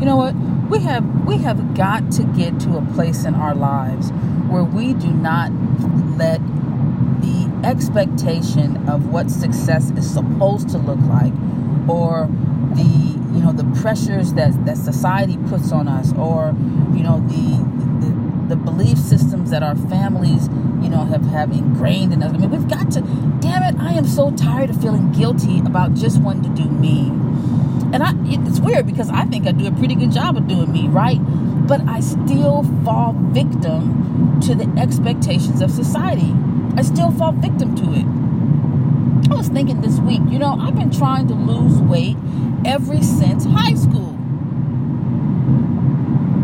You know what? We have we have got to get to a place in our lives where we do not let the expectation of what success is supposed to look like or the you know the pressures that that society puts on us or you know the the, belief systems that our families you know have have ingrained in us i mean we've got to damn it i am so tired of feeling guilty about just wanting to do me and I, it's weird because I think I do a pretty good job of doing me, right? But I still fall victim to the expectations of society. I still fall victim to it. I was thinking this week, you know, I've been trying to lose weight ever since high school.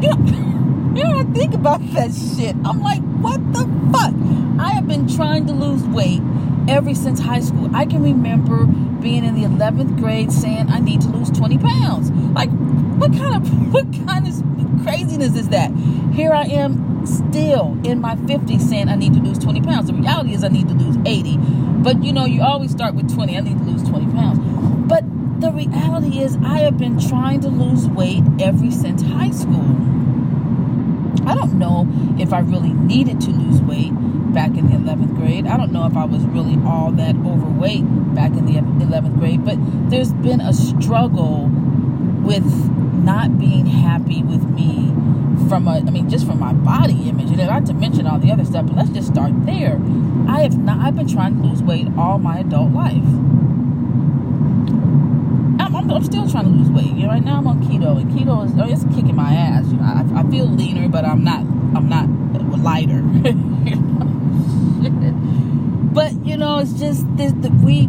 You know, you know, I think about that shit. I'm like, what the fuck? I have been trying to lose weight ever since high school. I can remember being in the 11th grade saying I need to lose 20 pounds. Like, what kind of what kind of craziness is that? Here I am still in my 50s saying I need to lose 20 pounds. The reality is I need to lose 80. But you know, you always start with 20. I need to lose 20 pounds. But the reality is I have been trying to lose weight ever since high school. I don't know if I really needed to lose weight back in the 11th grade. I don't know if I was really all that overweight back in the 11th grade, but there's been a struggle with not being happy with me from a, I mean, just from my body image, and not to mention all the other stuff. But let's just start there. I have not. I've been trying to lose weight all my adult life. I'm, I'm, I'm still trying to lose weight. You know, right now I'm on keto, and keto is oh, it's kicking my ass. You know, I, I feel leaner, but I'm not. I'm not lighter. you know, it's just that we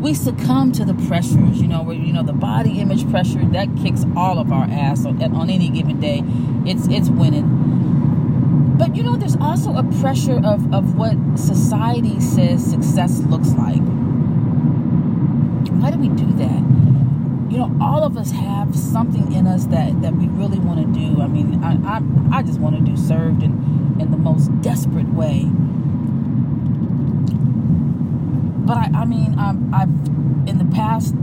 we succumb to the pressures. You know, where you know the body image pressure that kicks all of our ass on, on any given day. It's it's winning. But you know, there's also a pressure of of what society says success looks like. Why do we do that? you know, all of us have something in us that, that we really want to do. I mean, I, I, I just want to do served in, in the most desperate way. But I, I mean, I'm, I've, in the past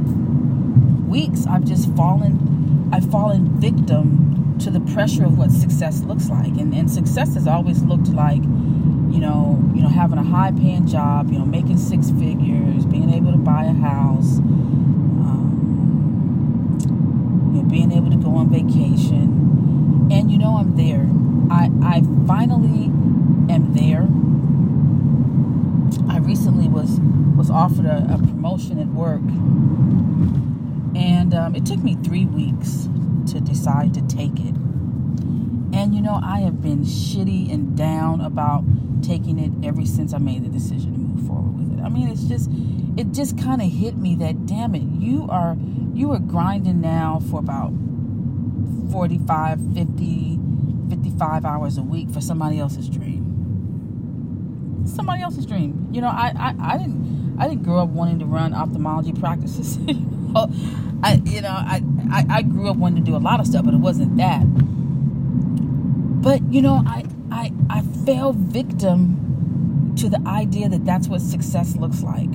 weeks, I've just fallen, I've fallen victim to the pressure of what success looks like. And, and success has always looked like, you know, you know, having a high paying job, you know, making six figures, being able to buy a house, um, you know, being able to go on vacation. And you know, I'm there. I, I finally am there. I recently was was offered a, a promotion at work, and um, it took me three weeks to decide to take it. And you know, I have been shitty and down about taking it ever since I made the decision to move forward with it. I mean, it's just, it just kind of hit me that, damn it, you are you are grinding now for about 45, 50, 55 hours a week for somebody else's dream. Somebody else's dream. You know, I, I, I didn't I didn't grow up wanting to run ophthalmology practices. I you know, I, I, I grew up wanting to do a lot of stuff, but it wasn't that. But you know, I I I fell victim to the idea that that's what success looks like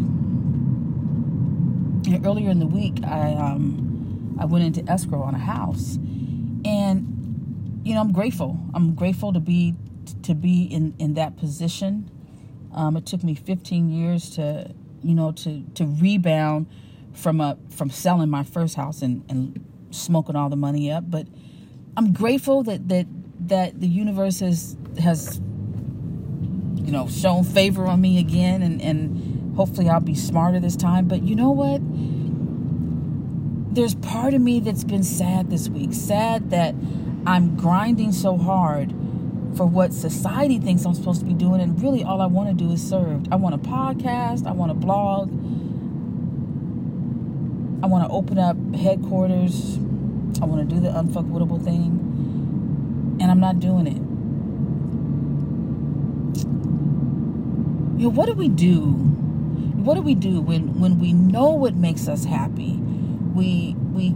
earlier in the week, I um, I went into escrow on a house, and you know I'm grateful. I'm grateful to be to be in in that position. Um, it took me 15 years to you know to to rebound from a from selling my first house and, and smoking all the money up. But I'm grateful that that that the universe has has you know shown favor on me again and and Hopefully, I'll be smarter this time. But you know what? There's part of me that's been sad this week. Sad that I'm grinding so hard for what society thinks I'm supposed to be doing. And really, all I want to do is serve. I want a podcast. I want a blog. I want to open up headquarters. I want to do the unfuckwittable thing. And I'm not doing it. You know, what do we do what do we do when when we know what makes us happy? We we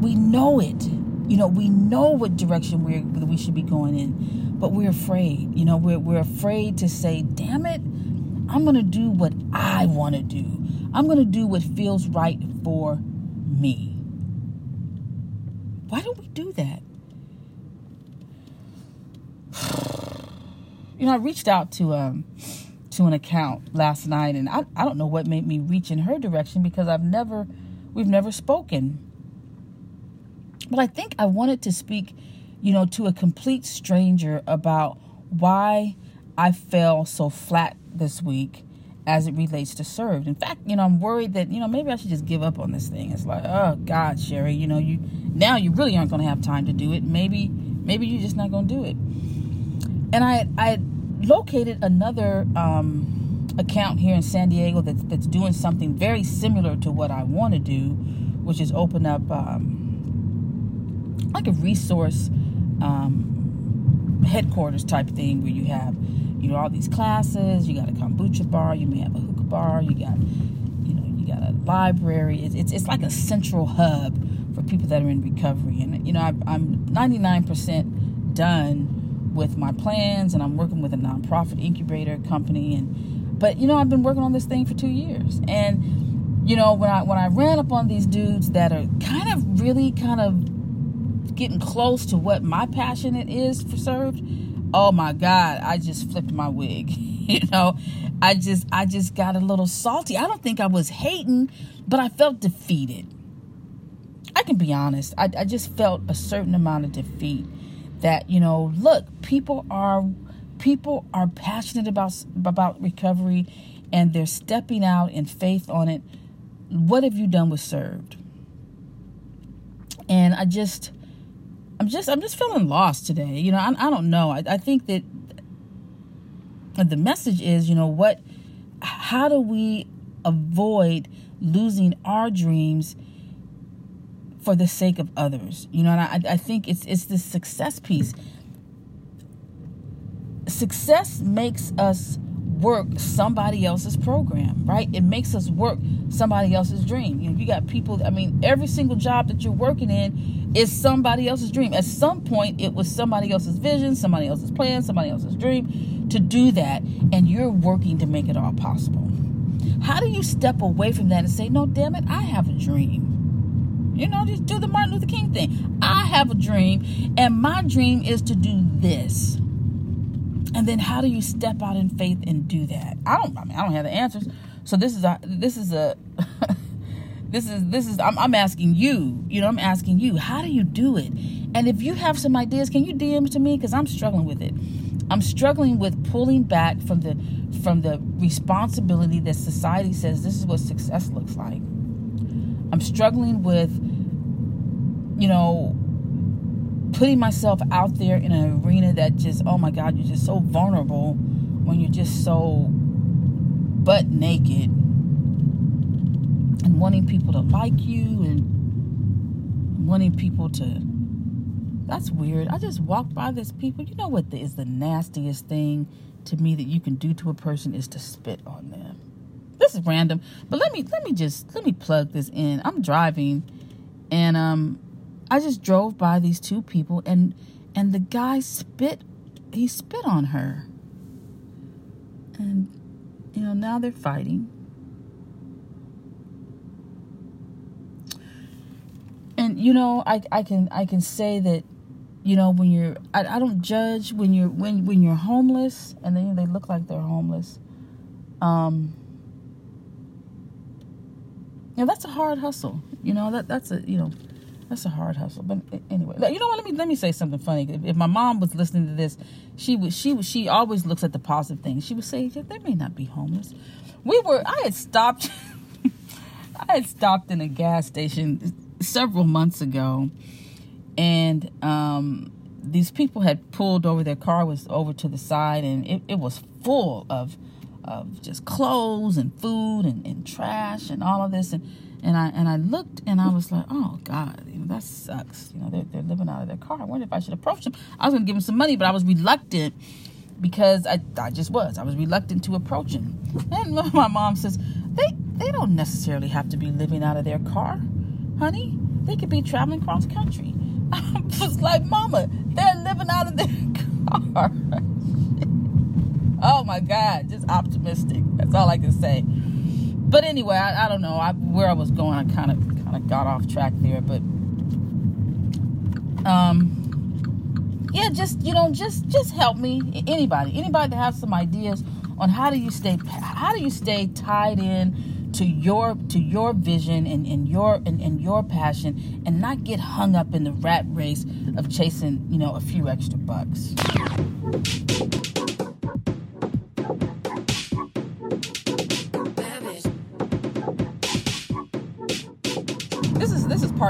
we know it. You know, we know what direction we we should be going in, but we're afraid. You know, we're we're afraid to say, "Damn it, I'm going to do what I want to do. I'm going to do what feels right for me." why don't we do that? You know, I reached out to um to an account last night and I, I don't know what made me reach in her direction because I've never we've never spoken. But I think I wanted to speak, you know, to a complete stranger about why I fell so flat this week as it relates to served. In fact, you know, I'm worried that, you know, maybe I should just give up on this thing. It's like, oh God, Sherry, you know, you now you really aren't gonna have time to do it. Maybe maybe you're just not gonna do it. And I I located another um, account here in San Diego that's that's doing something very similar to what I want to do, which is open up um, like a resource um, headquarters type thing where you have you know all these classes. You got a kombucha bar. You may have a hookah bar. You got you know you got a library. It's it's, it's like a central hub for people that are in recovery. And you know I, I'm 99% done with my plans and I'm working with a nonprofit incubator company and but you know I've been working on this thing for 2 years and you know when I when I ran up on these dudes that are kind of really kind of getting close to what my passion it is for served oh my god I just flipped my wig you know? I just I just got a little salty. I don't think I was hating but I felt defeated. I can be honest. I, I just felt a certain amount of defeat that you know look people are people are passionate about about recovery and they're stepping out in faith on it. What have you done with served? And i just i'm just i'm just feeling lost today you know i, I don't know I, I think that the message is you know what how do we avoid losing our dreams for the sake of others. You know, and I, I think it's it's the success piece. Success makes us work somebody else's program, right? It makes us work somebody else's dream. You know, you got people, I mean, every single job that you're working in is somebody else's dream. At some point, it was somebody else's vision, somebody else's plan, somebody else's dream to do that, and you're working to make it all possible. How do you step away from that and say, no, damn it, I have a dream? You know, just do the Martin Luther King thing. I have a dream, and my dream is to do this. And then how do you step out in faith and do that? I don't I mean I don't have the answers. So this is a this is a this is this is I'm, I'm asking you you know i'm asking you how do you do it and if you have some ideas can you dm to me because i'm struggling with it i'm struggling with pulling back from the from the responsibility that society says this is what success looks like I'm struggling with, you know, putting myself out there in an arena that just, oh my God, you're just so vulnerable when you're just so butt naked and wanting people to like you and wanting people to. That's weird. I just walked by this people. You know what is the nastiest thing to me that you can do to a person is to spit on them this is random, but let me let me just let me plug this in. I'm driving, and um, I just drove by these two people, and and the guy spit, he spit on her, and you know now they're fighting. And you know, I I can I can say that you know when you're I, I don't judge when you're when when you're homeless and then they look like they're homeless um you know, that's a hard hustle. You know, that that's a you know, that's a hard hustle. But anyway, you know what? Let me let me say something funny. If, if my mom was listening to this, she would she would she always looks at the positive things. She would say, yeah, "They may not be homeless." We were. I had stopped. I had stopped in a gas station several months ago, and um, these people had pulled over. Their car was over to the side, and it, it was full of of just clothes and food and, and trash and all of this and and I and I looked and I was like, oh God, you know, that sucks. You know, they're, they're living out of their car. I wonder if I should approach them. I was gonna give them some money, but I was reluctant because I, I just was. I was reluctant to approach him. And my mom says, they they don't necessarily have to be living out of their car, honey. They could be traveling cross country. I was like, Mama, they're living out of their car. oh my God, just optimistic. That's all I can say. But anyway, I, I don't know I, where I was going. I kind of kind of got off track there, but um, yeah, just you know, just just help me. Anybody, anybody that has some ideas on how do you stay how do you stay tied in to your to your vision and, and your and, and your passion and not get hung up in the rat race of chasing you know a few extra bucks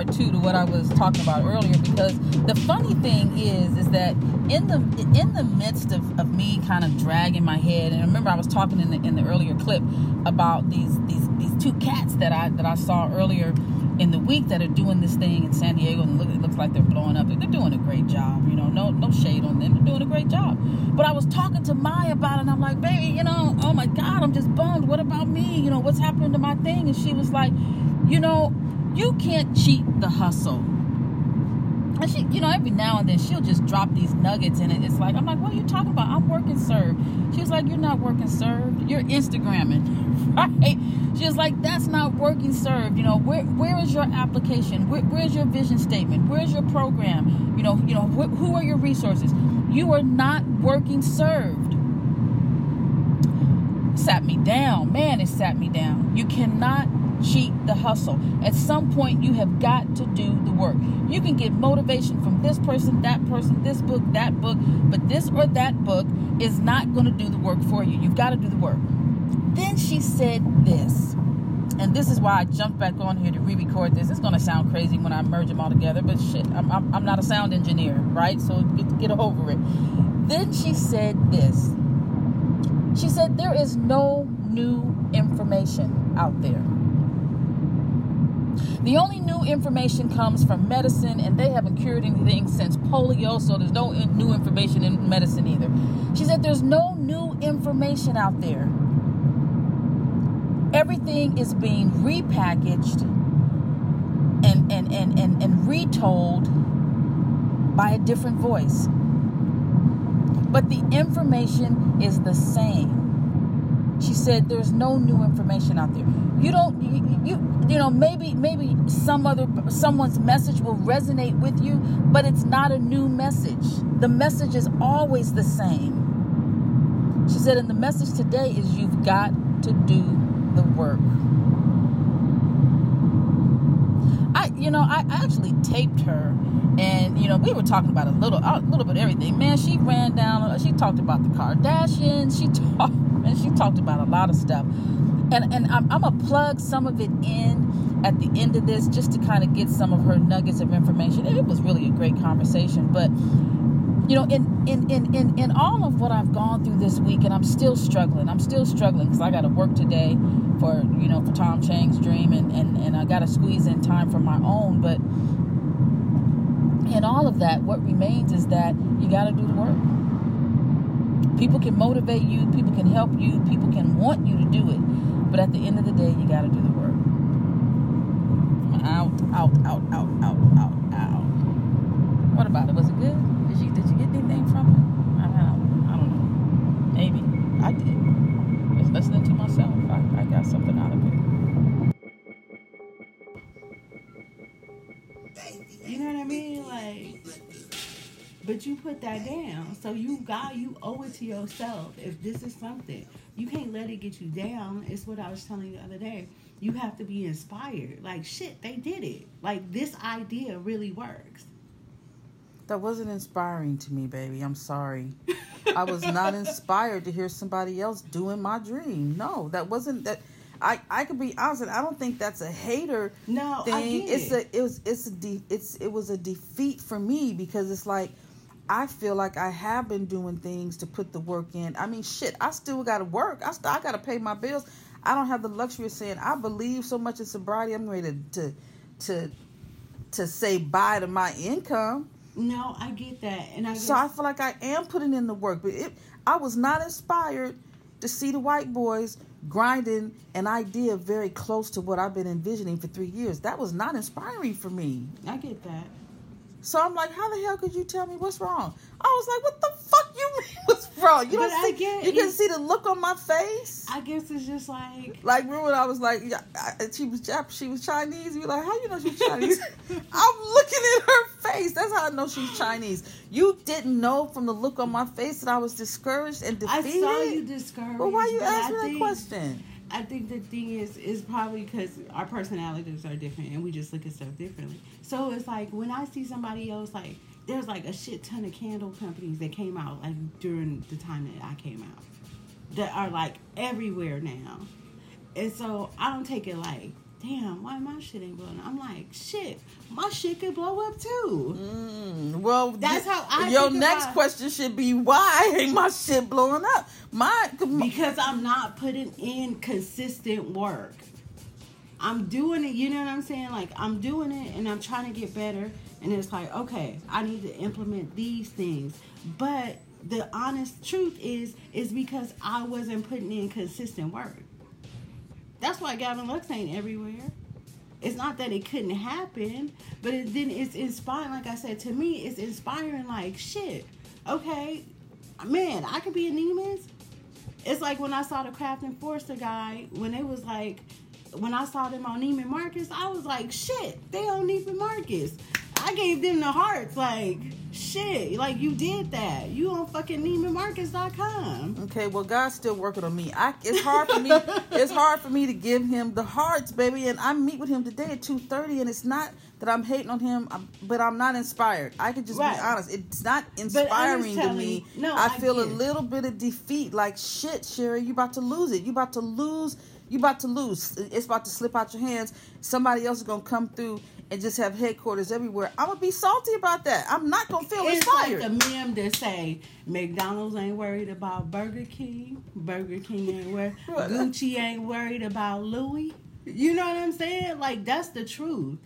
part two to what I was talking about earlier because the funny thing is is that in the in the midst of, of me kind of dragging my head and remember I was talking in the in the earlier clip about these these these two cats that I that I saw earlier in the week that are doing this thing in San Diego and look, it looks like they're blowing up. They're doing a great job, you know. No no shade on them. They're doing a great job. But I was talking to Maya about it and I'm like, baby, you know, oh my God, I'm just bummed. What about me? You know, what's happening to my thing? And she was like, you know, you can't cheat the hustle. And she, you know, every now and then she'll just drop these nuggets in it. It's like, I'm like, what are you talking about? I'm working serve. She's like, you're not working serve. You're Instagramming, right? She's like, that's not working serve. You know, where where is your application? Where, where's your vision statement? Where's your program? You know, you know, wh- who are your resources? You are not working served. Sat me down, man. It sat me down. You cannot cheat the hustle. At some point, you have got to do the work. You can get motivation from this person, that person, this book, that book, but this or that book is not going to do the work for you. You've got to do the work. Then she said this, and this is why I jumped back on here to re record this. It's going to sound crazy when I merge them all together, but shit, I'm, I'm, I'm not a sound engineer, right? So get, get over it. Then she said this. She said, There is no new information out there. The only new information comes from medicine, and they haven't cured anything since polio, so there's no new information in medicine either. She said there's no new information out there. Everything is being repackaged and, and, and, and, and retold by a different voice. But the information is the same. She said there's no new information out there. You don't you, you you know maybe maybe some other someone's message will resonate with you, but it's not a new message. The message is always the same. She said and the message today is you've got to do the work. I you know I, actually taped her and you know we were talking about a little a little bit everything man she ran down she talked about the kardashians she talked talked about a lot of stuff and and i'm, I'm gonna plug some of it in at the end of this just to kind of get some of her nuggets of information it was really a great conversation but you know in in in in, in all of what i've gone through this week and i'm still struggling i'm still struggling because i got to work today for you know for tom chang's dream and and, and i got to squeeze in time for my own but in all of that, what remains is that you got to do the work. People can motivate you, people can help you, people can want you to do it. But at the end of the day, you got to do the work. Out, out, out, out, out, out, out. What about it? Was it good? Did you did you get anything from it? I don't, I don't know. Maybe I did. Just listening to myself, I, I got something out of it. You know what I mean? Like, but you put that down. So you got you owe it to yourself. If this is something, you can't let it get you down. It's what I was telling you the other day. You have to be inspired. Like shit, they did it. Like this idea really works. That wasn't inspiring to me, baby. I'm sorry. I was not inspired to hear somebody else doing my dream. No, that wasn't that. I, I could be honest. I don't think that's a hater No, I thing. It's it. a it was it's a de- it's it was a defeat for me because it's like I feel like I have been doing things to put the work in. I mean, shit, I still got to work. I still I got to pay my bills. I don't have the luxury of saying I believe so much in sobriety. I'm ready to to to say bye to my income. No, I get that, and I So I feel like I am putting in the work, but it, I was not inspired to see the white boys grinding an idea very close to what I've been envisioning for three years. That was not inspiring for me. I get that. So I'm like, how the hell could you tell me what's wrong? I was like, what the fuck you mean what's wrong? You don't I see, get you can see the look on my face. I guess it's just like Like remember when I was like, yeah, I, she was Jap, she was Chinese. You like, how you know she's Chinese? I'm looking at her face. That's That's how I know she's Chinese. You didn't know from the look on my face that I was discouraged and defeated. I saw you discouraged. Well, why you asking that question? I think the thing is, is probably because our personalities are different and we just look at stuff differently. So it's like when I see somebody else, like there's like a shit ton of candle companies that came out like during the time that I came out that are like everywhere now, and so I don't take it like, damn, why my shit ain't blowing? up? I'm like, shit, my shit could blow up too. Mm, well, That's how I Your next about- question should be why ain't my shit blowing up? My because I'm not putting in consistent work. I'm doing it, you know what I'm saying? Like I'm doing it and I'm trying to get better and it's like, okay, I need to implement these things. But the honest truth is is because I wasn't putting in consistent work. That's why Gavin Lux ain't everywhere. It's not that it couldn't happen, but it, then it's inspiring. Like I said, to me, it's inspiring. Like shit. Okay, man, I could be a Neiman's. It's like when I saw the Craft and Forster guy when it was like when I saw them on Neiman Marcus, I was like, shit, they on Neiman Marcus. I gave them the hearts, like shit, like you did that. You on fucking NeimanMarcus.com. Okay, well, God's still working on me. I, it's hard for me. it's hard for me to give him the hearts, baby. And I meet with him today at two thirty, and it's not that I'm hating on him, but I'm not inspired. I can just Right. be honest. It's not inspiring to me. you- no, I I feel a little bit of defeat. Like shit, Sherry, you about to lose it. You about to lose. You about to lose. It's about to slip out your hands. Somebody else is gonna come through and just have headquarters everywhere. I'm gonna be salty about that. I'm not gonna feel It's inspired. like the meme that say McDonald's ain't worried about Burger King, Burger King ain't worried, Gucci ain't worried about Louis. You know what I'm saying? Like that's the truth.